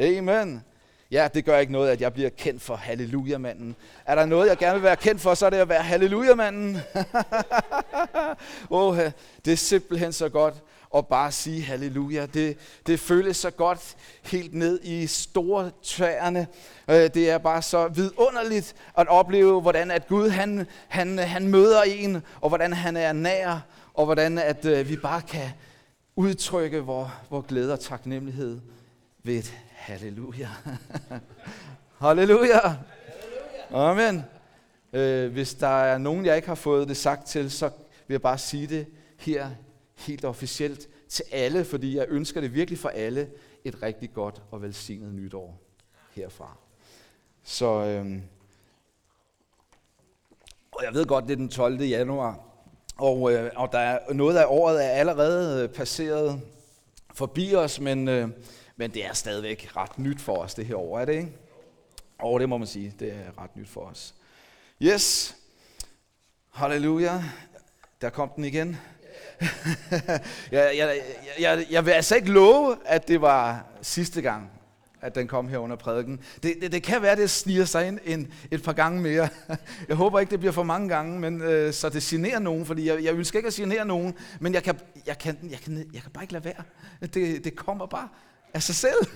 Amen. Ja, det gør ikke noget, at jeg bliver kendt for halleluja-manden. Er der noget, jeg gerne vil være kendt for, så er det at være halleluja-manden. oh, det er simpelthen så godt at bare sige halleluja. Det, det føles så godt helt ned i store tvæerne. Øh, det er bare så vidunderligt at opleve, hvordan at Gud han, han, han møder en, og hvordan han er nær, og hvordan at øh, vi bare kan udtrykke vores, vores glæde og taknemmelighed ved et halleluja. halleluja. Amen. Øh, hvis der er nogen, jeg ikke har fået det sagt til, så vil jeg bare sige det her helt officielt til alle, fordi jeg ønsker det virkelig for alle et rigtig godt og velsignet nytår herfra. Så, øhm, og jeg ved godt, det er den 12. januar, og, øh, og der er noget af året er allerede passeret forbi os, men, øh, men det er stadigvæk ret nyt for os det her år, er det ikke? Og det må man sige, det er ret nyt for os. Yes, halleluja, der kom den igen. jeg, jeg, jeg, jeg vil altså ikke love, at det var sidste gang, at den kom her under prædiken. Det, det, det kan være, at det sniger sig ind en, et par gange mere. Jeg håber ikke, det bliver for mange gange, men, øh, så det generer nogen, fordi jeg, jeg ønsker ikke at genere nogen, men jeg kan, jeg, kan, jeg, kan, jeg kan bare ikke lade være. Det, det kommer bare af sig selv.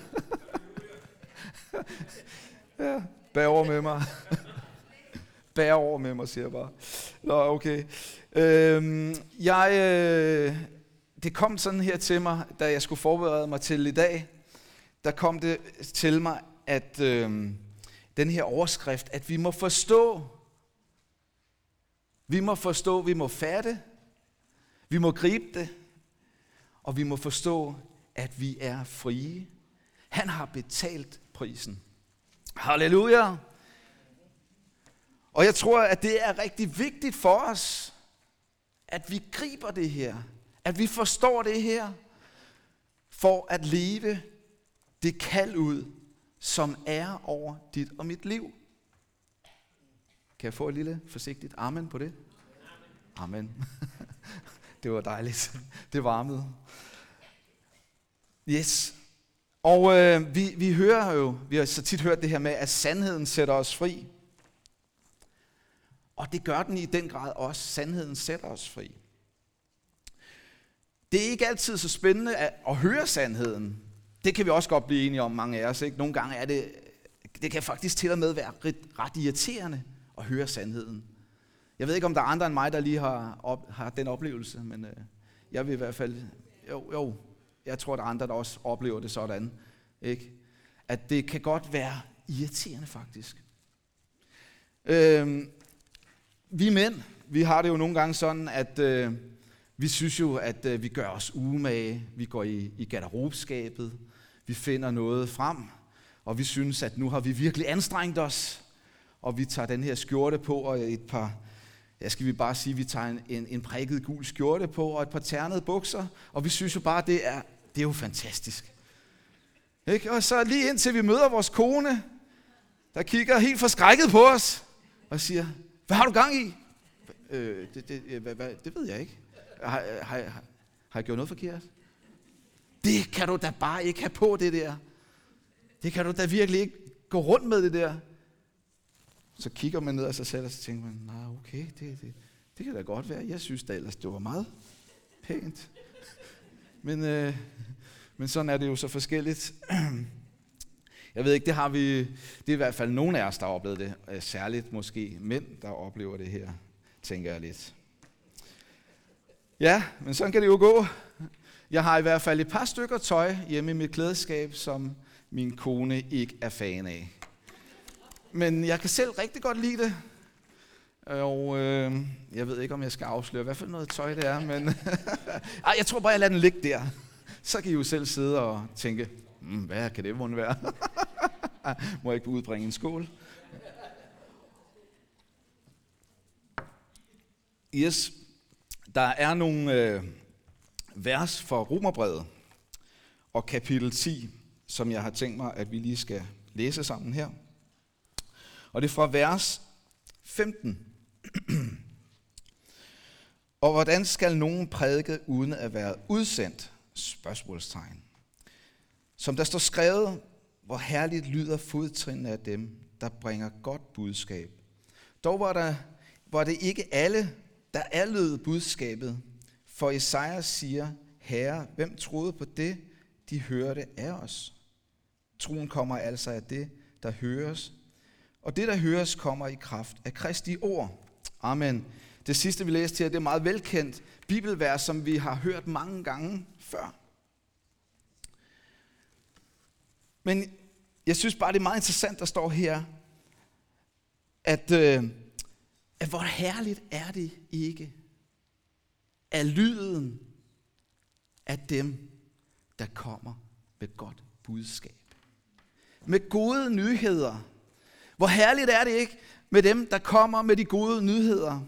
ja, bær over med mig. bær over med mig, siger jeg bare. Nå, okay. Øhm, jeg, øh, det kom sådan her til mig, da jeg skulle forberede mig til i dag. Der kom det til mig, at øh, den her overskrift, at vi må forstå, vi må forstå, vi må fatte, vi må gribe det, og vi må forstå, at vi er frie. Han har betalt prisen. Halleluja! Og jeg tror, at det er rigtig vigtigt for os, at vi griber det her, at vi forstår det her, for at leve det kald ud, som er over dit og mit liv. Kan jeg få et lille forsigtigt amen på det? Amen. Det var dejligt. Det varmede. Yes. Og øh, vi, vi hører jo, vi har så tit hørt det her med, at sandheden sætter os fri. Og det gør den i den grad også. Sandheden sætter os fri. Det er ikke altid så spændende at, at høre sandheden. Det kan vi også godt blive enige om, mange af os. Ikke? Nogle gange er det, det kan faktisk til og med være ret, ret irriterende at høre sandheden. Jeg ved ikke, om der er andre end mig, der lige har, op, har den oplevelse, men øh, jeg vil i hvert fald, jo, jo, jeg tror, der er andre, der også oplever det sådan. Ikke? At det kan godt være irriterende faktisk. Øh, vi mænd, vi har det jo nogle gange sådan, at øh, vi synes jo, at øh, vi gør os umage. Vi går i, i garderobskabet. Vi finder noget frem. Og vi synes, at nu har vi virkelig anstrengt os. Og vi tager den her skjorte på og et par, ja skal vi bare sige, vi tager en, en, en prikket gul skjorte på og et par ternede bukser. Og vi synes jo bare, det er, det er jo fantastisk. Ikke? Og så lige indtil vi møder vores kone, der kigger helt forskrækket på os og siger, hvad har du gang i? Øh, det, det, hvad, hvad, det ved jeg ikke. Har, har, har, har jeg gjort noget forkert? Det kan du da bare ikke have på, det der. Det kan du da virkelig ikke gå rundt med, det der. Så kigger man ned af sig selv, og så tænker man, nej, okay, det, det, det kan da godt være. Jeg synes da ellers, det var meget pænt. Men, øh, men sådan er det jo så forskelligt. Jeg ved ikke, det har vi, det er i hvert fald nogen af os, der har oplevet det. Øh, særligt måske mænd, der oplever det her, tænker jeg lidt. Ja, men sådan kan det jo gå. Jeg har i hvert fald et par stykker tøj hjemme i mit klædeskab, som min kone ikke er fan af. Men jeg kan selv rigtig godt lide det. Og øh, jeg ved ikke, om jeg skal afsløre, hvad for noget tøj det er, men Ej, jeg tror bare, jeg lader den ligge der. Så kan I jo selv sidde og tænke, mm, hvad kan det måtte være? Må jeg ikke udbringe en skål? Yes, der er nogle øh, vers for Romerbrevet og kapitel 10, som jeg har tænkt mig, at vi lige skal læse sammen her. Og det er fra vers 15 og hvordan skal nogen prædike uden at være udsendt? Spørgsmålstegn. Som der står skrevet, hvor herligt lyder fodtrinene af dem, der bringer godt budskab. Dog var, der, var det ikke alle, der allød budskabet, for Esajas siger, Herre, hvem troede på det, de hørte af os? Troen kommer altså af det, der høres, og det, der høres, kommer i kraft af Kristi ord. Amen. Det sidste, vi læste her, det er meget velkendt bibelvers, som vi har hørt mange gange før. Men jeg synes bare, det er meget interessant, der står her, at, øh, at hvor herligt er det ikke, af lyden af dem, der kommer med godt budskab. Med gode nyheder. Hvor herligt er det ikke med dem, der kommer med de gode nyheder.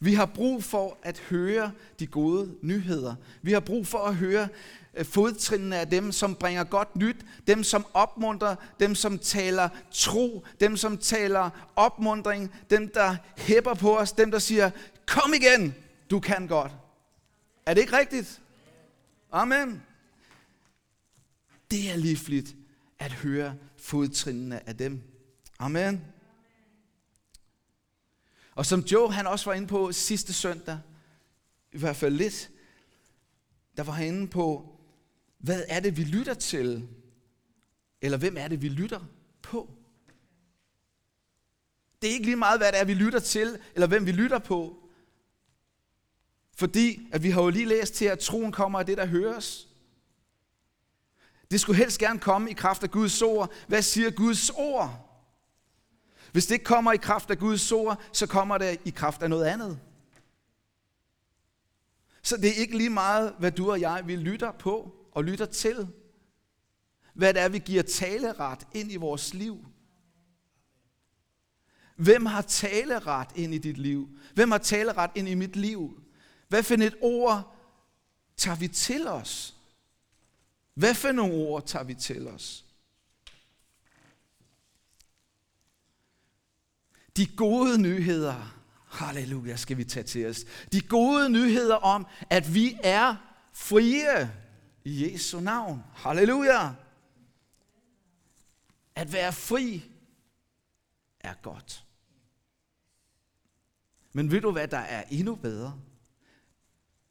Vi har brug for at høre de gode nyheder. Vi har brug for at høre øh, fodtrinene af dem, som bringer godt nyt, dem som opmuntrer, dem som taler tro, dem som taler opmundring, dem der hæpper på os, dem der siger, kom igen, du kan godt. Er det ikke rigtigt? Amen. Det er livligt at høre fodtrinene af dem. Amen. Og som Joe han også var inde på sidste søndag, i hvert fald lidt, der var han inde på, hvad er det, vi lytter til? Eller hvem er det, vi lytter på? Det er ikke lige meget, hvad det er, vi lytter til, eller hvem vi lytter på. Fordi at vi har jo lige læst til, at troen kommer af det, der høres. Det skulle helst gerne komme i kraft af Guds ord. Hvad siger Guds ord? Hvis det ikke kommer i kraft af Guds ord, så kommer det i kraft af noget andet. Så det er ikke lige meget, hvad du og jeg vi lytter på og lytter til. Hvad det er, vi giver taleret ind i vores liv. Hvem har taleret ind i dit liv? Hvem har taleret ind i mit liv? Hvad for et ord tager vi til os? Hvad for nogle ord tager vi til os? De gode nyheder, halleluja, skal vi tage til os. De gode nyheder om, at vi er frie i Jesu navn. Halleluja. At være fri er godt. Men ved du, hvad der er endnu bedre?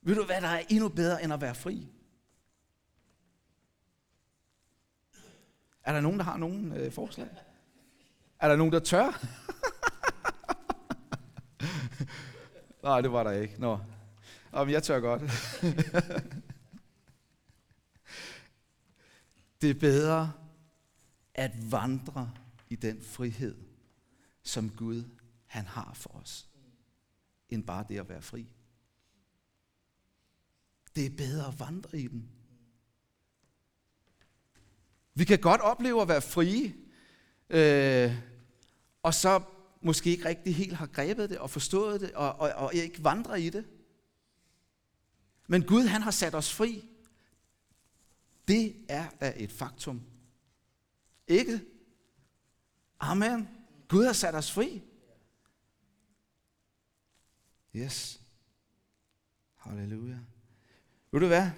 Ved du, hvad der er endnu bedre end at være fri? Er der nogen, der har nogen øh, forslag? Er der nogen, der tør? Nej, det var der ikke. Nå. Jamen, jeg tør godt. det er bedre at vandre i den frihed, som Gud han har for os, end bare det at være fri. Det er bedre at vandre i den. Vi kan godt opleve at være frie, øh, og så måske ikke rigtig helt har grebet det og forstået det, og, og, og ikke vandrer i det. Men Gud, han har sat os fri. Det er da et faktum. Ikke? Amen. Gud har sat os fri. Yes. Halleluja. Ved du hvad?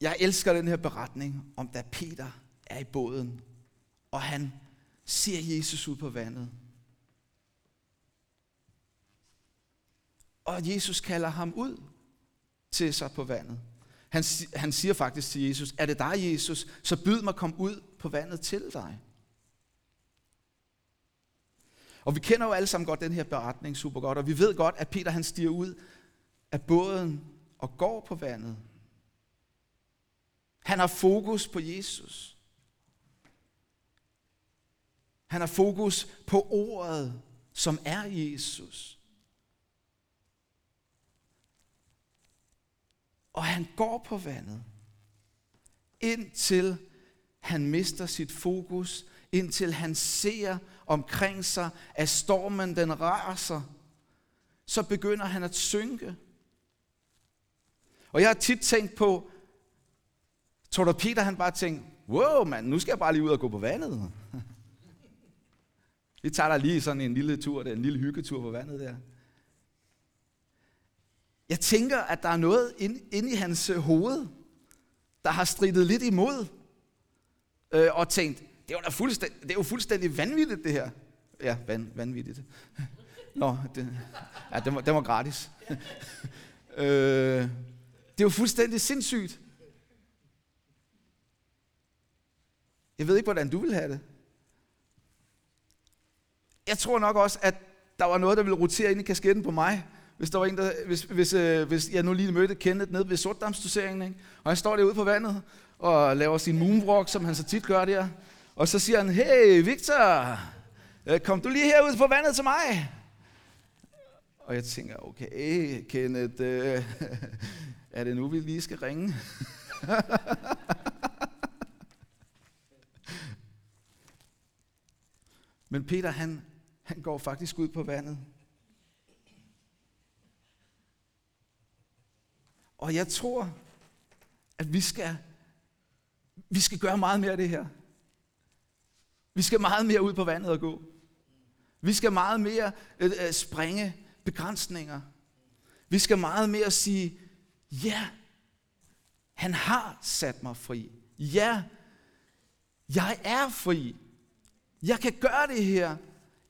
Jeg elsker den her beretning om, da Peter er i båden, og han ser Jesus ud på vandet. Og Jesus kalder ham ud til sig på vandet. Han, han siger faktisk til Jesus, er det dig, Jesus, så byd mig komme ud på vandet til dig. Og vi kender jo alle sammen godt den her beretning super godt, og vi ved godt, at Peter han stiger ud af båden og går på vandet. Han har fokus på Jesus. Han har fokus på ordet, som er Jesus. Og han går på vandet, indtil han mister sit fokus, indtil han ser omkring sig, at stormen den raser, så begynder han at synke. Og jeg har tit tænkt på, tror du Peter han bare tænkte, wow mand, nu skal jeg bare lige ud og gå på vandet. Vi tager dig lige sådan en lille tur, der, en lille hyggetur på vandet der. Jeg tænker, at der er noget inde, inde i hans øh, hoved, der har stridet lidt imod. øh, og tænkt, det er, jo fuldstændig, det er jo fuldstændig vanvittigt det her. Ja, van, vanvittigt. Nå, det, ja, det, var, det var gratis. øh, det er jo fuldstændig sindssygt. Jeg ved ikke, hvordan du vil have det. Jeg tror nok også, at der var noget, der ville rotere ind i kasketten på mig, hvis, der var en, der, hvis, hvis, øh, hvis jeg nu lige mødte Kenneth nede ved sortdamsdoseringen, ikke? og han står derude på vandet og laver sin moonwalk, som han så tit gør der. Og så siger han, hey Victor, øh, kom du lige herud på vandet til mig? Og jeg tænker, okay Kenneth, øh, er det nu, vi lige skal ringe? Men Peter, han, han går faktisk ud på vandet. Og jeg tror, at vi skal, vi skal gøre meget mere af det her. Vi skal meget mere ud på vandet og gå. Vi skal meget mere øh, øh, springe begrænsninger. Vi skal meget mere sige, ja, han har sat mig fri. Ja, jeg er fri. Jeg kan gøre det her.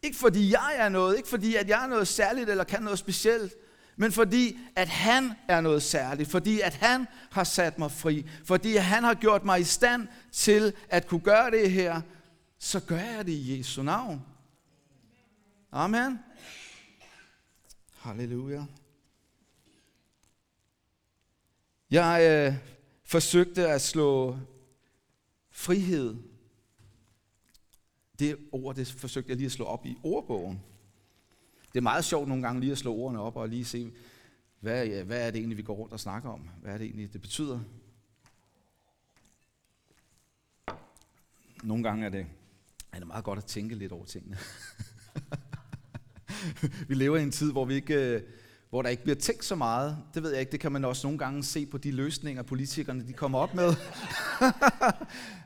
Ikke fordi jeg er noget, ikke fordi at jeg er noget særligt eller kan noget specielt, men fordi at han er noget særligt, fordi at han har sat mig fri, fordi at han har gjort mig i stand til at kunne gøre det her, så gør jeg det i Jesu navn. Amen. Halleluja. Jeg øh, forsøgte at slå frihed. Det ord, det forsøgte jeg lige at slå op i ordbogen. Det er meget sjovt nogle gange lige at slå ordene op og lige se, hvad, ja, hvad er det egentlig, vi går rundt og snakker om? Hvad er det egentlig, det betyder? Nogle gange er det, er det meget godt at tænke lidt over tingene. vi lever i en tid, hvor vi ikke øh, hvor der ikke bliver tænkt så meget. Det ved jeg ikke, det kan man også nogle gange se på de løsninger, politikerne de kommer op med.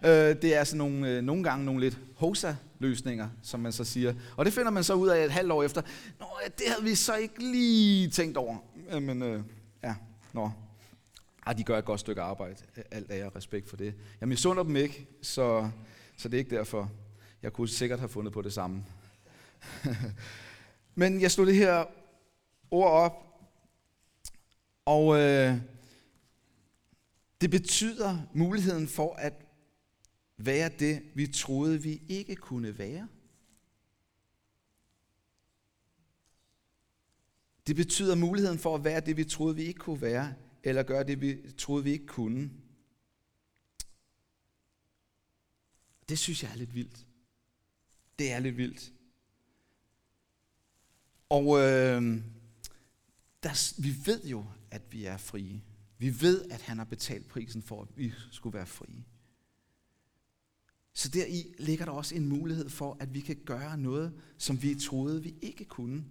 Øh, det er sådan nogle, øh, nogle gange nogle lidt hosa-løsninger, som man så siger. Og det finder man så ud af et halvt år efter. Nå, det havde vi så ikke lige tænkt over. Øh, men øh, ja, nå. Ej, de gør et godt stykke arbejde. Alt af jeg respekt for det. Jeg misunder dem ikke, så, så det er ikke derfor. Jeg kunne sikkert have fundet på det samme. Men jeg slog det her ord op, og øh, det betyder muligheden for at være det, vi troede, vi ikke kunne være. Det betyder muligheden for at være det, vi troede, vi ikke kunne være, eller gøre det, vi troede, vi ikke kunne. Det synes jeg er lidt vildt. Det er lidt vildt. Og øh, der, vi ved jo, at vi er frie. Vi ved, at han har betalt prisen for, at vi skulle være frie. Så deri ligger der også en mulighed for, at vi kan gøre noget, som vi troede, vi ikke kunne.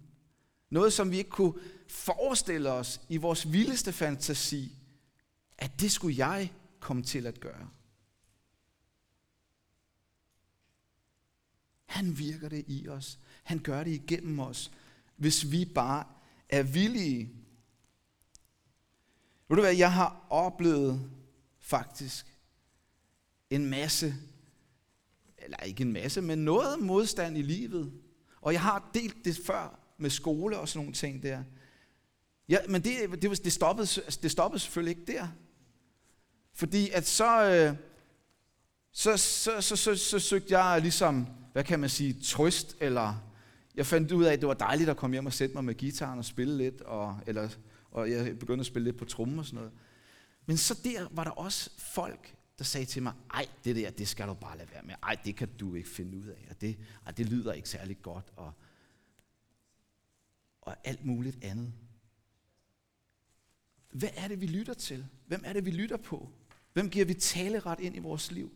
Noget, som vi ikke kunne forestille os i vores vildeste fantasi, at det skulle jeg komme til at gøre. Han virker det i os. Han gør det igennem os, hvis vi bare er villige. Ved du hvad, jeg har oplevet faktisk en masse, eller ikke en masse, men noget modstand i livet. Og jeg har delt det før med skole og sådan nogle ting der. Ja, men det, det, det, stoppede, altså, det stoppede selvfølgelig ikke der. Fordi at så, øh, så, så, så, så, så søgte jeg ligesom, hvad kan man sige, trøst eller jeg fandt ud af, at det var dejligt at komme hjem og sætte mig med gitaren og spille lidt, og, eller, og jeg begyndte at spille lidt på trommer og sådan noget. Men så der var der også folk, der sagde til mig, ej, det der, det skal du bare lade være med. Ej, det kan du ikke finde ud af. Og det, ej, det lyder ikke særlig godt. Og, og alt muligt andet. Hvad er det, vi lytter til? Hvem er det, vi lytter på? Hvem giver vi taleret ind i vores liv?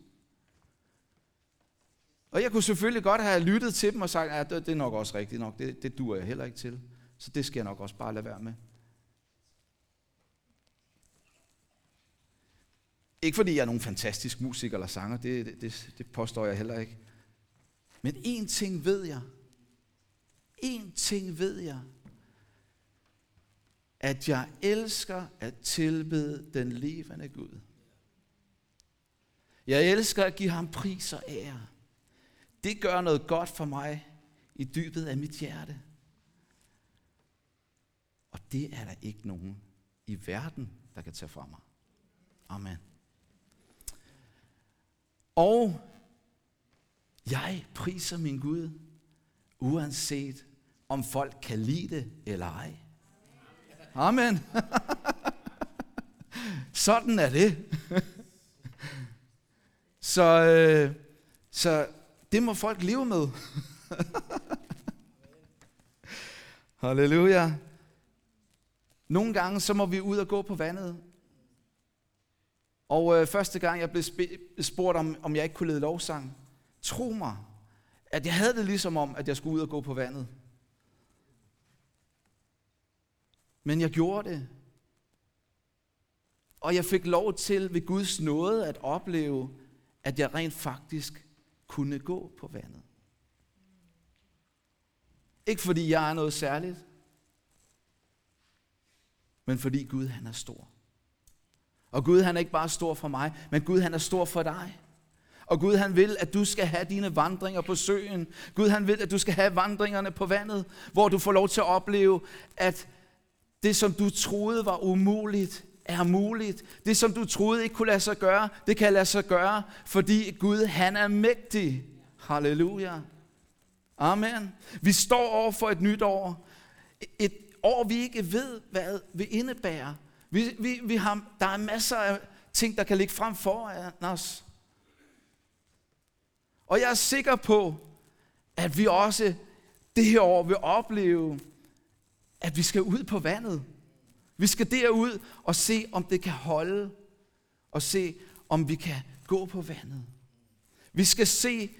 Og jeg kunne selvfølgelig godt have lyttet til dem og sagt, at ja, det er nok også rigtigt nok, det, det duer jeg heller ikke til. Så det skal jeg nok også bare lade være med. Ikke fordi jeg er nogen fantastisk musiker eller sanger, det, det, det, det påstår jeg heller ikke. Men én ting ved jeg. En ting ved jeg. At jeg elsker at tilbede den levende Gud. Jeg elsker at give ham pris og ære. Det gør noget godt for mig i dybet af mit hjerte. Og det er der ikke nogen i verden, der kan tage fra mig. Amen. Og jeg priser min Gud, uanset om folk kan lide det eller ej. Amen. Sådan er det. så, øh, så det må folk leve med. Halleluja. Nogle gange så må vi ud og gå på vandet. Og øh, første gang jeg blev spurgt om, om jeg ikke kunne lede lovsang, tro mig, at jeg havde det ligesom om, at jeg skulle ud og gå på vandet. Men jeg gjorde det. Og jeg fik lov til ved Guds nåde at opleve, at jeg rent faktisk kunne gå på vandet. Ikke fordi jeg er noget særligt, men fordi Gud han er stor. Og Gud han er ikke bare stor for mig, men Gud han er stor for dig. Og Gud han vil, at du skal have dine vandringer på søen. Gud han vil, at du skal have vandringerne på vandet, hvor du får lov til at opleve, at det som du troede var umuligt, er muligt. Det som du troede ikke kunne lade sig gøre, det kan lade sig gøre, fordi Gud han er mægtig. Halleluja. Amen. Vi står over for et nyt år. Et år, vi ikke ved, hvad det indebærer. Vi, vi, vi har, der er masser af ting, der kan ligge frem foran os. Og jeg er sikker på, at vi også det her år vil opleve, at vi skal ud på vandet. Vi skal derud og se, om det kan holde, og se, om vi kan gå på vandet. Vi skal se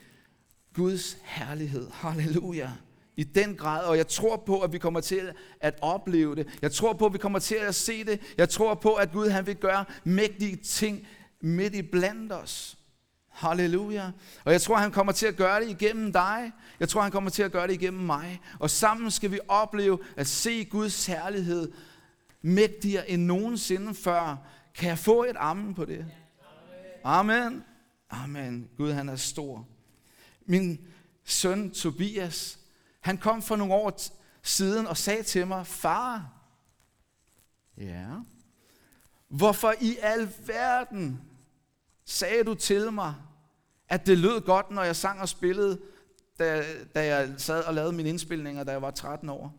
Guds herlighed. Halleluja. I den grad, og jeg tror på, at vi kommer til at opleve det. Jeg tror på, at vi kommer til at se det. Jeg tror på, at Gud han vil gøre mægtige ting midt i blandt os. Halleluja. Og jeg tror, han kommer til at gøre det igennem dig. Jeg tror, han kommer til at gøre det igennem mig. Og sammen skal vi opleve at se Guds herlighed mægtigere end nogensinde før. Kan jeg få et amen på det? Amen. Amen. Gud, han er stor. Min søn Tobias, han kom for nogle år siden og sagde til mig, far, ja, hvorfor i al verden sagde du til mig, at det lød godt, når jeg sang og spillede, da, da jeg sad og lavede mine indspilninger, da jeg var 13 år.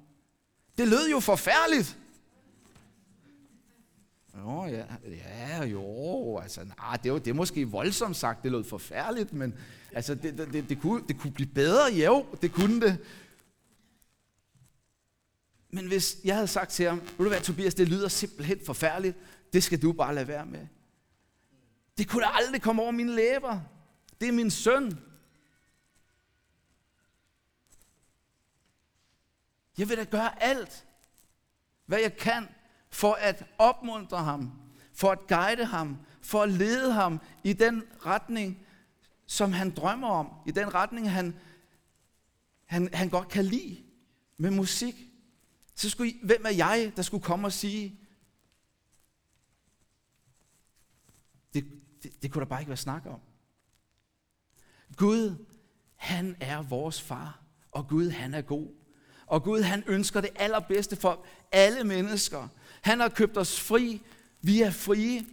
Det lød jo forfærdeligt. Jo, ja, ja jo, altså, nej, det, var, det er måske voldsomt sagt, det lød forfærdeligt, men altså, det, det, det, det, kunne, det kunne blive bedre, jo, det kunne det. Men hvis jeg havde sagt til ham, vil du hvad, Tobias, det lyder simpelthen forfærdeligt, det skal du bare lade være med. Det kunne da aldrig komme over mine læber. Det er min søn. Jeg vil da gøre alt, hvad jeg kan, for at opmuntre ham, for at guide ham, for at lede ham i den retning, som han drømmer om, i den retning, han, han, han godt kan lide med musik. Så skulle I, hvem er jeg, der skulle komme og sige, det, det, det kunne der bare ikke være snak om. Gud, han er vores far, og Gud, han er god. Og Gud, han ønsker det allerbedste for alle mennesker. Han har købt os fri. Vi er frie.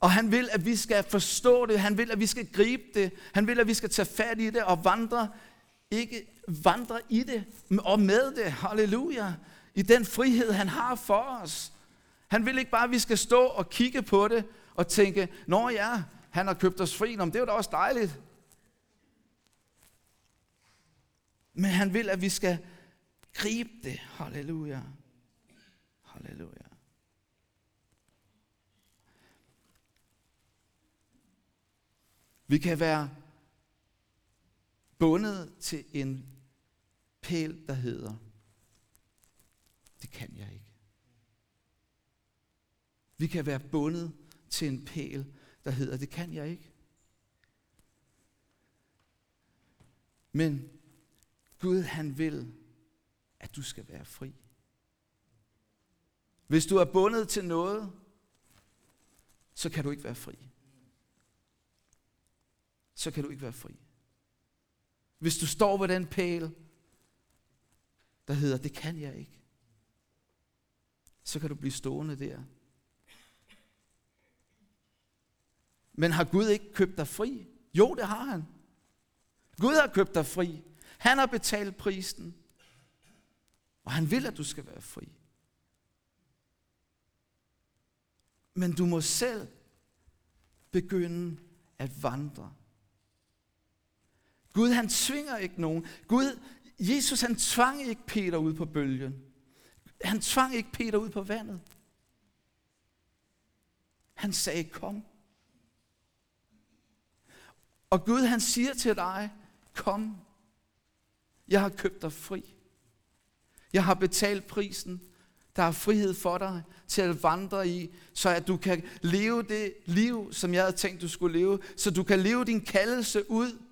Og han vil, at vi skal forstå det. Han vil, at vi skal gribe det. Han vil, at vi skal tage fat i det og vandre, ikke vandre i det og med det. Halleluja. I den frihed, han har for os. Han vil ikke bare, at vi skal stå og kigge på det og tænke, nå ja, han har købt os fri. Nå, det er jo da også dejligt. Men han vil, at vi skal gribe det. Halleluja. Vi kan være bundet til en pæl, der hedder, det kan jeg ikke. Vi kan være bundet til en pæl, der hedder, det kan jeg ikke. Men Gud han vil, at du skal være fri. Hvis du er bundet til noget, så kan du ikke være fri så kan du ikke være fri. Hvis du står ved den pæl, der hedder, det kan jeg ikke, så kan du blive stående der. Men har Gud ikke købt dig fri? Jo, det har han. Gud har købt dig fri. Han har betalt prisen. Og han vil, at du skal være fri. Men du må selv begynde at vandre. Gud han tvinger ikke nogen. Gud, Jesus han tvang ikke Peter ud på bølgen. Han tvang ikke Peter ud på vandet. Han sagde, kom. Og Gud han siger til dig, kom. Jeg har købt dig fri. Jeg har betalt prisen. Der er frihed for dig til at vandre i, så at du kan leve det liv, som jeg havde tænkt, du skulle leve. Så du kan leve din kaldelse ud.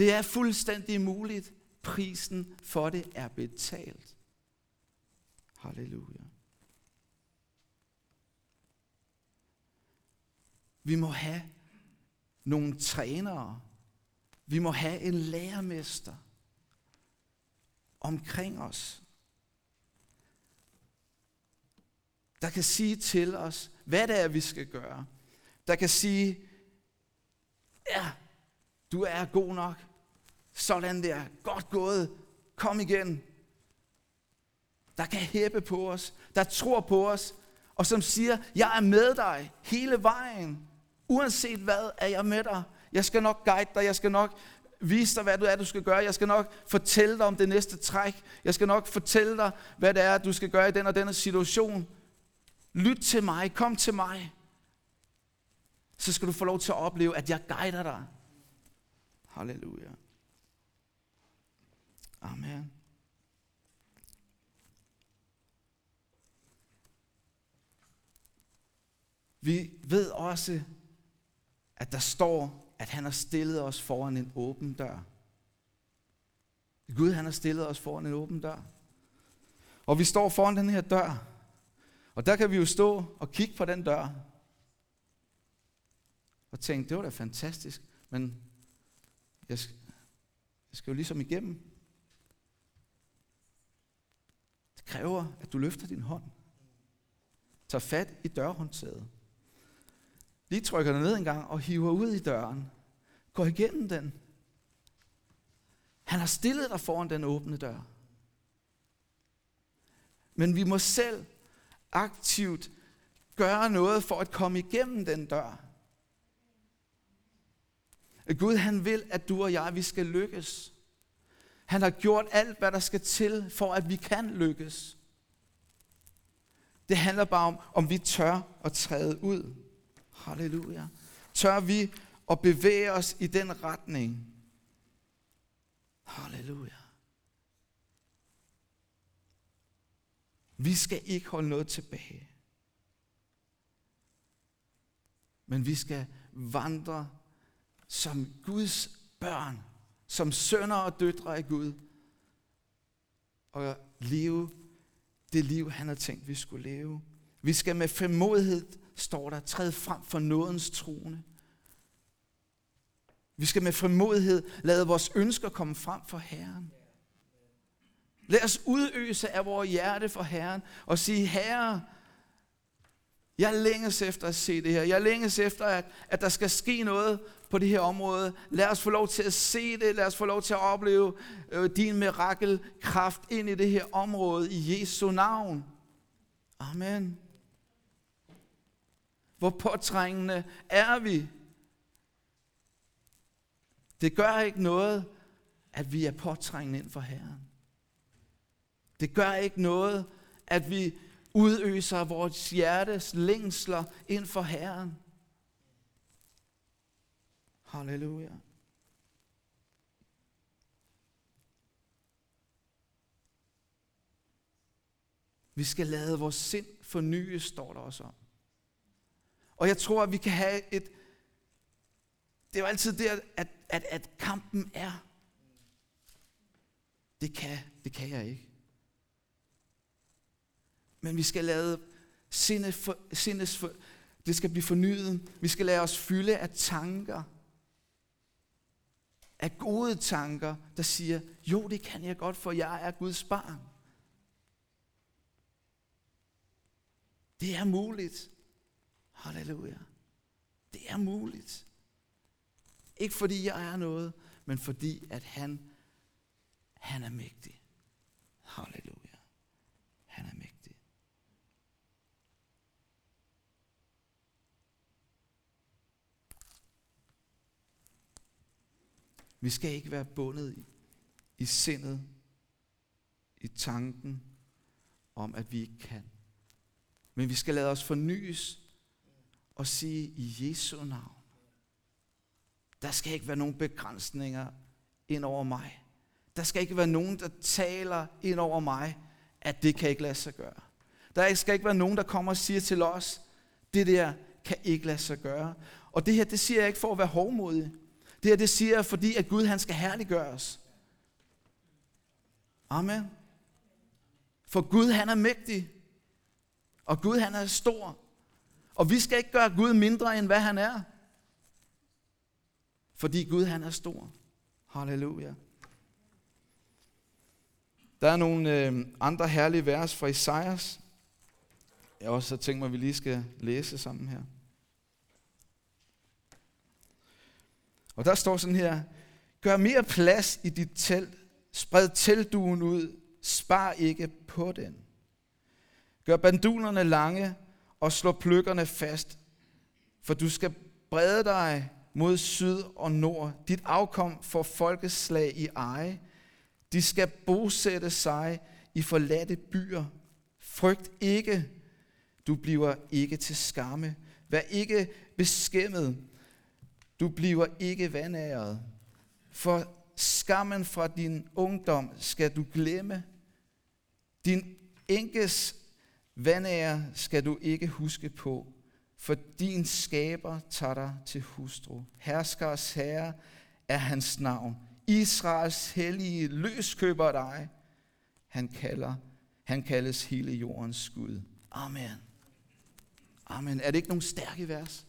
Det er fuldstændig muligt. Prisen for det er betalt. Halleluja. Vi må have nogle trænere. Vi må have en lærermester omkring os, der kan sige til os, hvad det er, vi skal gøre. Der kan sige, ja, du er god nok. Sådan der, godt gået, kom igen. Der kan hæppe på os, der tror på os, og som siger, jeg er med dig hele vejen. Uanset hvad, er jeg med dig. Jeg skal nok guide dig, jeg skal nok vise dig, hvad du er, du skal gøre. Jeg skal nok fortælle dig om det næste træk. Jeg skal nok fortælle dig, hvad det er, du skal gøre i den og denne situation. Lyt til mig, kom til mig. Så skal du få lov til at opleve, at jeg guider dig. Halleluja. Amen. Vi ved også, at der står at han har stillet os foran en åben dør. Gud han har stillet os foran en åben dør. Og vi står foran den her dør. Og der kan vi jo stå og kigge på den dør. Og tænke, det var da fantastisk, men jeg skal, jeg skal jo ligesom igennem. Det kræver, at du løfter din hånd. Tager fat i dørhåndtaget lige trykker ned en gang og hiver ud i døren. Går igennem den. Han har stillet dig foran den åbne dør. Men vi må selv aktivt gøre noget for at komme igennem den dør. Gud han vil, at du og jeg, vi skal lykkes. Han har gjort alt, hvad der skal til, for at vi kan lykkes. Det handler bare om, om vi tør at træde ud. Halleluja. Tør vi at bevæge os i den retning? Halleluja. Vi skal ikke holde noget tilbage. Men vi skal vandre som Guds børn, som sønner og døtre af Gud, og leve det liv, han har tænkt, vi skulle leve. Vi skal med frimodighed står der, træde frem for nådens trone. Vi skal med frimodighed lade vores ønsker komme frem for Herren. Lad os udøse af vores hjerte for Herren og sige, Herre, jeg længes efter at se det her. Jeg længes efter, at, at der skal ske noget på det her område. Lad os få lov til at se det. Lad os få lov til at opleve øh, din mirakelkraft ind i det her område i Jesu navn. Amen. Hvor påtrængende er vi? Det gør ikke noget, at vi er påtrængende ind for Herren. Det gør ikke noget, at vi udøser vores hjertes længsler ind for Herren. Halleluja. Vi skal lade vores sind fornyes, står der også om. Og jeg tror, at vi kan have et... Det er jo altid der, at, at, at kampen er. Det kan, det kan jeg ikke. Men vi skal lade sindet for, sindes for, det skal blive fornyet. Vi skal lade os fylde af tanker. Af gode tanker, der siger, jo, det kan jeg godt, for jeg er Guds barn. Det er muligt. Halleluja. Det er muligt. Ikke fordi jeg er noget, men fordi at han, han er mægtig. Halleluja. Han er mægtig. Vi skal ikke være bundet i, i sindet, i tanken om, at vi ikke kan. Men vi skal lade os fornyes og sige i Jesu navn. Der skal ikke være nogen begrænsninger ind over mig. Der skal ikke være nogen, der taler ind over mig, at det kan ikke lade sig gøre. Der skal ikke være nogen, der kommer og siger til os, det der kan ikke lade sig gøre. Og det her, det siger jeg ikke for at være hårdmodig. Det her, det siger jeg, fordi at Gud, han skal herliggøres. Amen. For Gud, han er mægtig. Og Gud, han er stor. Og vi skal ikke gøre Gud mindre, end hvad han er. Fordi Gud, han er stor. Halleluja. Der er nogle øh, andre herlige vers fra Isaias. Jeg også har tænkt mig, at vi lige skal læse sammen her. Og der står sådan her, gør mere plads i dit telt, spred teltduen ud, spar ikke på den. Gør bandulerne lange og slå pløkkerne fast, for du skal brede dig mod syd og nord. Dit afkom får folkeslag i eje. De skal bosætte sig i forladte byer. Frygt ikke, du bliver ikke til skamme. Vær ikke beskæmmet, du bliver ikke vandæret. For skammen fra din ungdom skal du glemme. Din enkes vandære skal du ikke huske på, for din skaber tager dig til hustru. Herskers herre er hans navn. Israels hellige løskøber dig. Han kalder, han kaldes hele jordens Gud. Amen. Amen. Er det ikke nogle stærke vers?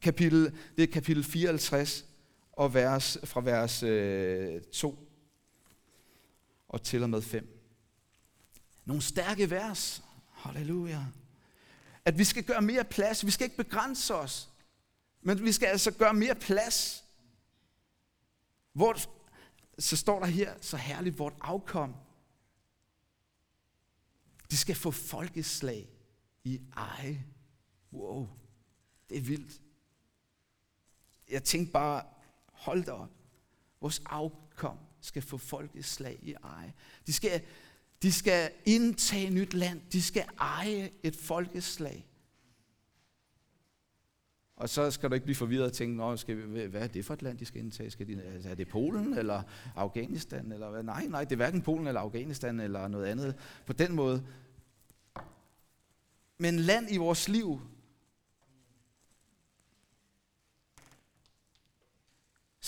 Kapitel, det er kapitel 54 og vers, fra vers øh, 2 og til og med 5. Nogle stærke vers. Halleluja. At vi skal gøre mere plads. Vi skal ikke begrænse os. Men vi skal altså gøre mere plads. Hvor, så står der her så herligt, vort afkom. De skal få folkeslag i eje. Wow, det er vildt. Jeg tænkte bare, hold da op. Vores afkom skal få folkeslag i eje. De skal, de skal indtage nyt land. De skal eje et folkeslag. Og så skal du ikke blive forvirret og tænke, Nå, skal vi, hvad er det for et land, de skal indtage? Skal de, altså, er det Polen eller Afghanistan? Eller hvad? Nej, nej, det er hverken Polen eller Afghanistan eller noget andet. På den måde. Men land i vores liv,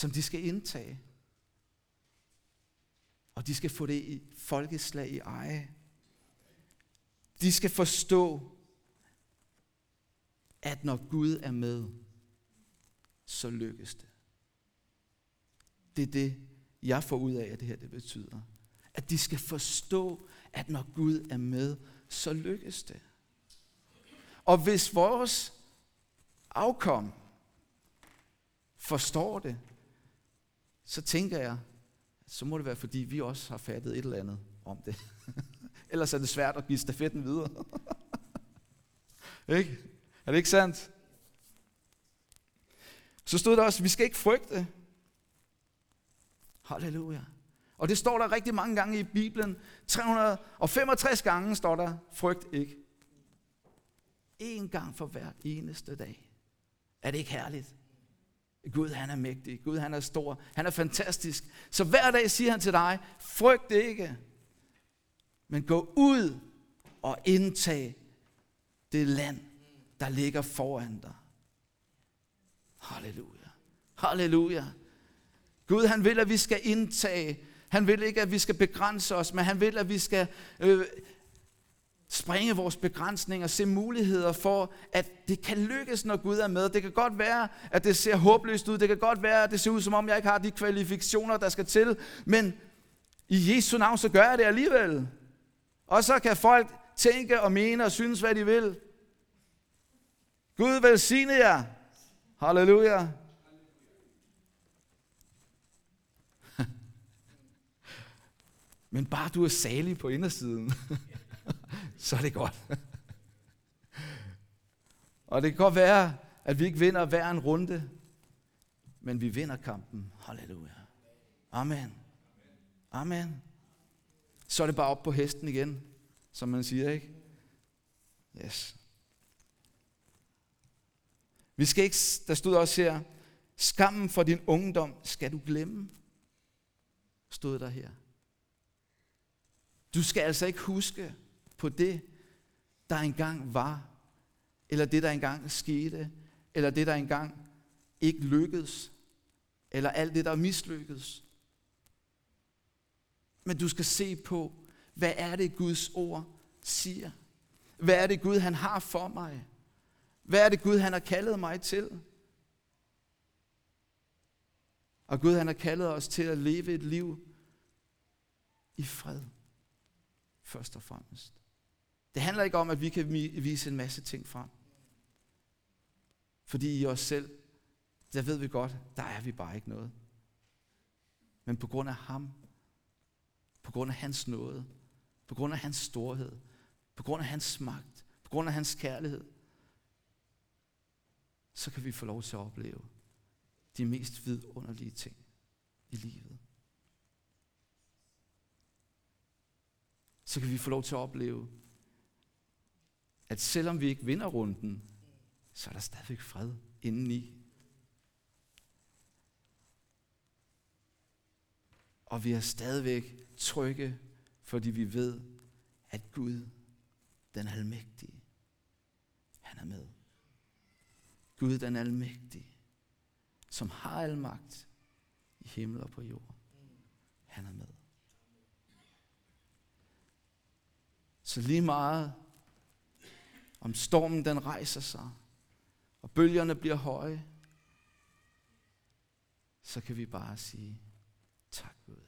som de skal indtage. Og de skal få det i folkeslag i eje. De skal forstå, at når Gud er med, så lykkes det. Det er det, jeg får ud af, at det her det betyder. At de skal forstå, at når Gud er med, så lykkes det. Og hvis vores afkom forstår det, så tænker jeg, så må det være, fordi vi også har fattet et eller andet om det. Ellers er det svært at give stafetten videre. ikke? Er det ikke sandt? Så stod der også, vi skal ikke frygte. Halleluja. Og det står der rigtig mange gange i Bibelen. 365 gange står der, frygt ikke. En gang for hver eneste dag. Er det ikke herligt? Gud han er mægtig, Gud han er stor, han er fantastisk. Så hver dag siger han til dig, frygt ikke, men gå ud og indtag det land, der ligger foran dig. Halleluja. Halleluja. Gud han vil, at vi skal indtage. Han vil ikke, at vi skal begrænse os, men han vil, at vi skal øh, springe vores begrænsninger, se muligheder for, at det kan lykkes, når Gud er med. Det kan godt være, at det ser håbløst ud. Det kan godt være, at det ser ud, som om jeg ikke har de kvalifikationer, der skal til. Men i Jesu navn, så gør jeg det alligevel. Og så kan folk tænke og mene og synes, hvad de vil. Gud velsigne jer. Halleluja. Men bare du er salig på indersiden, så er det godt. Og det kan godt være, at vi ikke vinder hver en runde, men vi vinder kampen. Halleluja. Amen. Amen. Så er det bare op på hesten igen, som man siger, ikke? Yes. Vi skal ikke, der stod også her, skammen for din ungdom skal du glemme. Stod der her. Du skal altså ikke huske på det, der engang var, eller det, der engang skete, eller det, der engang ikke lykkedes, eller alt det, der mislykkedes. Men du skal se på, hvad er det, Guds ord siger? Hvad er det, Gud han har for mig? Hvad er det, Gud han har kaldet mig til? Og Gud han har kaldet os til at leve et liv i fred først og fremmest. Det handler ikke om, at vi kan vise en masse ting frem. Fordi i os selv, der ved vi godt, der er vi bare ikke noget. Men på grund af ham, på grund af hans nåde, på grund af hans storhed, på grund af hans magt, på grund af hans kærlighed, så kan vi få lov til at opleve de mest vidunderlige ting i livet. så kan vi få lov til at opleve, at selvom vi ikke vinder runden, så er der stadigvæk fred indeni. Og vi er stadigvæk trygge, fordi vi ved, at Gud, den almægtige, han er med. Gud, den almægtige, som har al magt i himmel og på jord, han er med. Så lige meget om stormen den rejser sig, og bølgerne bliver høje, så kan vi bare sige, tak Gud.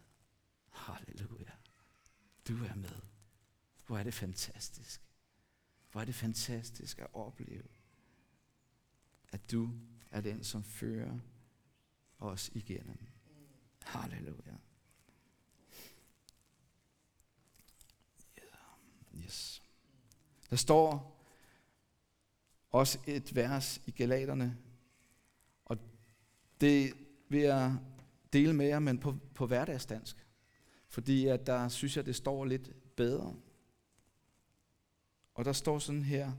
Halleluja. Du er med. Hvor er det fantastisk. Hvor er det fantastisk at opleve, at du er den, som fører os igennem. Halleluja. Yes. Der står også et vers i Galaterne, og det vil jeg dele med jer, men på, på hverdagsdansk. Fordi at der synes jeg, det står lidt bedre. Og der står sådan her,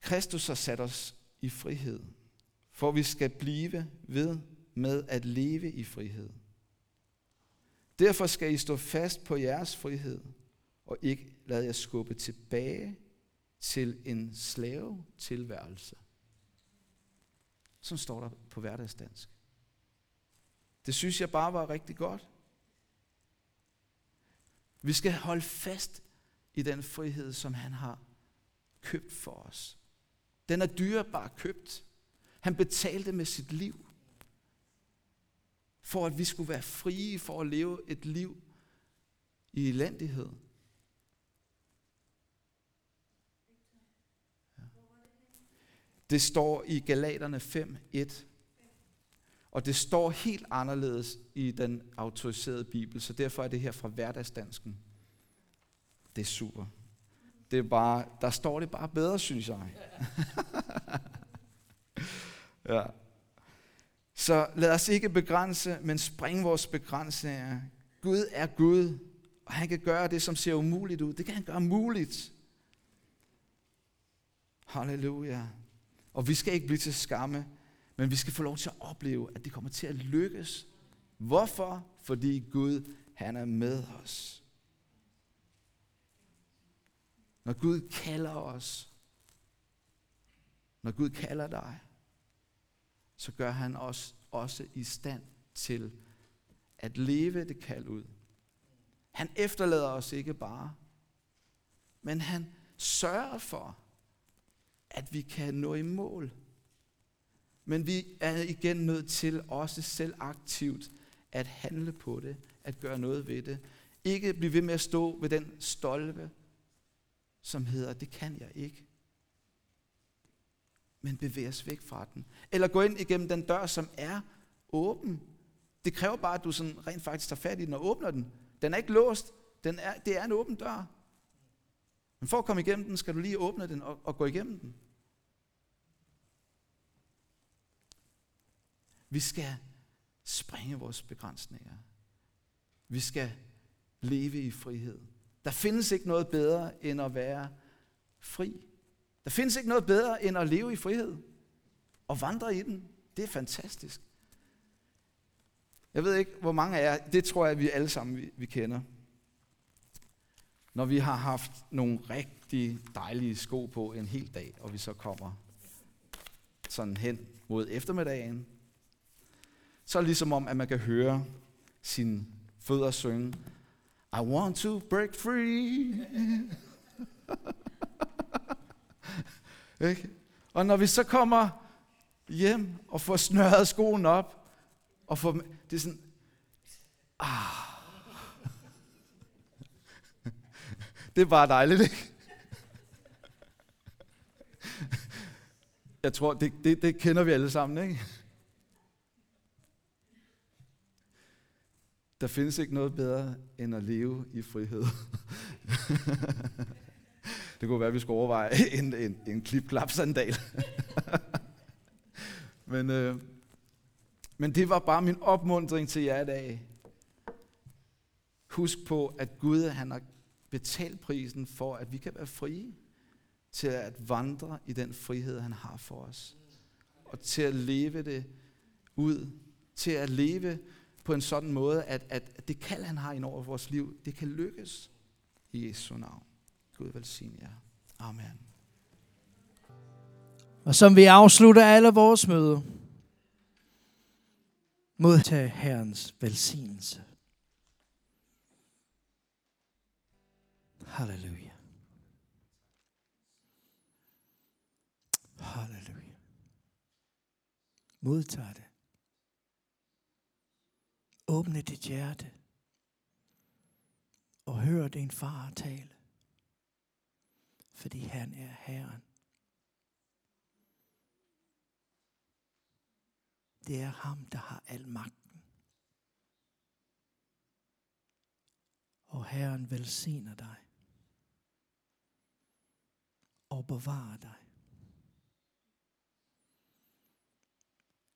Kristus har sat os i frihed, for vi skal blive ved med at leve i frihed. Derfor skal I stå fast på jeres frihed, og ikke lade jer skubbe tilbage til en slave tilværelse. Sådan står der på hverdagsdansk. Det synes jeg bare var rigtig godt. Vi skal holde fast i den frihed, som han har købt for os. Den er dyrebar købt. Han betalte med sit liv for at vi skulle være frie for at leve et liv i elendighed. Det står i Galaterne 5.1. Og det står helt anderledes i den autoriserede bibel, så derfor er det her fra hverdagsdansken. Det er super. Det er bare, der står det bare bedre, synes jeg. ja. Så lad os ikke begrænse, men springe vores begrænsninger. Gud er Gud, og han kan gøre det, som ser umuligt ud. Det kan han gøre muligt. Halleluja. Og vi skal ikke blive til skamme, men vi skal få lov til at opleve, at det kommer til at lykkes. Hvorfor? Fordi Gud, han er med os. Når Gud kalder os, når Gud kalder dig, så gør han os også i stand til at leve det kald ud. Han efterlader os ikke bare. men han sørger for, at vi kan nå i mål. Men vi er igen nødt til også selv aktivt at handle på det, at gøre noget ved det. Ikke blive ved med at stå ved den stolpe, som hedder, det kan jeg ikke. Men bevæge os væk fra den. Eller gå ind igennem den dør, som er åben. Det kræver bare, at du sådan rent faktisk tager fat i den og åbner den. Den er ikke låst. Den er, det er en åben dør. Men for at komme igennem den, skal du lige åbne den og, og gå igennem den. Vi skal springe vores begrænsninger. Vi skal leve i frihed. Der findes ikke noget bedre end at være fri. Der findes ikke noget bedre end at leve i frihed og vandre i den. Det er fantastisk. Jeg ved ikke, hvor mange af jer, det tror jeg, vi alle sammen vi, vi kender. Når vi har haft nogle rigtig dejlige sko på en hel dag, og vi så kommer sådan hen mod eftermiddagen, så er det ligesom om, at man kan høre sine fødder synge, I want to break free. Ikke? Og når vi så kommer hjem og får snørret skoen op, og får, det er sådan, Det er bare dejligt, ikke? Jeg tror, det, det, det kender vi alle sammen, ikke? Der findes ikke noget bedre end at leve i frihed. det kunne være, at vi skulle overveje en, en, en klip-klap-sandal. men, øh, men det var bare min opmundring til jer i dag. Husk på, at Gud han har betalt prisen for, at vi kan være frie til at vandre i den frihed, han har for os. Og til at leve det ud. Til at leve på en sådan måde, at, at det kald, han har ind over vores liv, det kan lykkes i Jesu navn. Gud velsigne jer. Amen. Og som vi afslutter alle vores møder, modtage Herrens velsignelse. Halleluja. Halleluja. Modtag det. Åbne dit hjerte og hør din far tale, fordi han er Herren. Det er ham, der har al magten. Og Herren velsigner dig og bevare dig.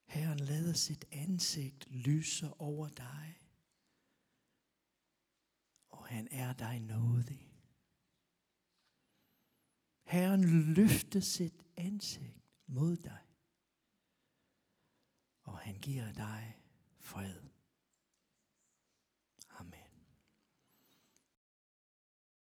Herren lader sit ansigt lyse over dig, og han er dig nådig. Herren løfter sit ansigt mod dig, og han giver dig fred.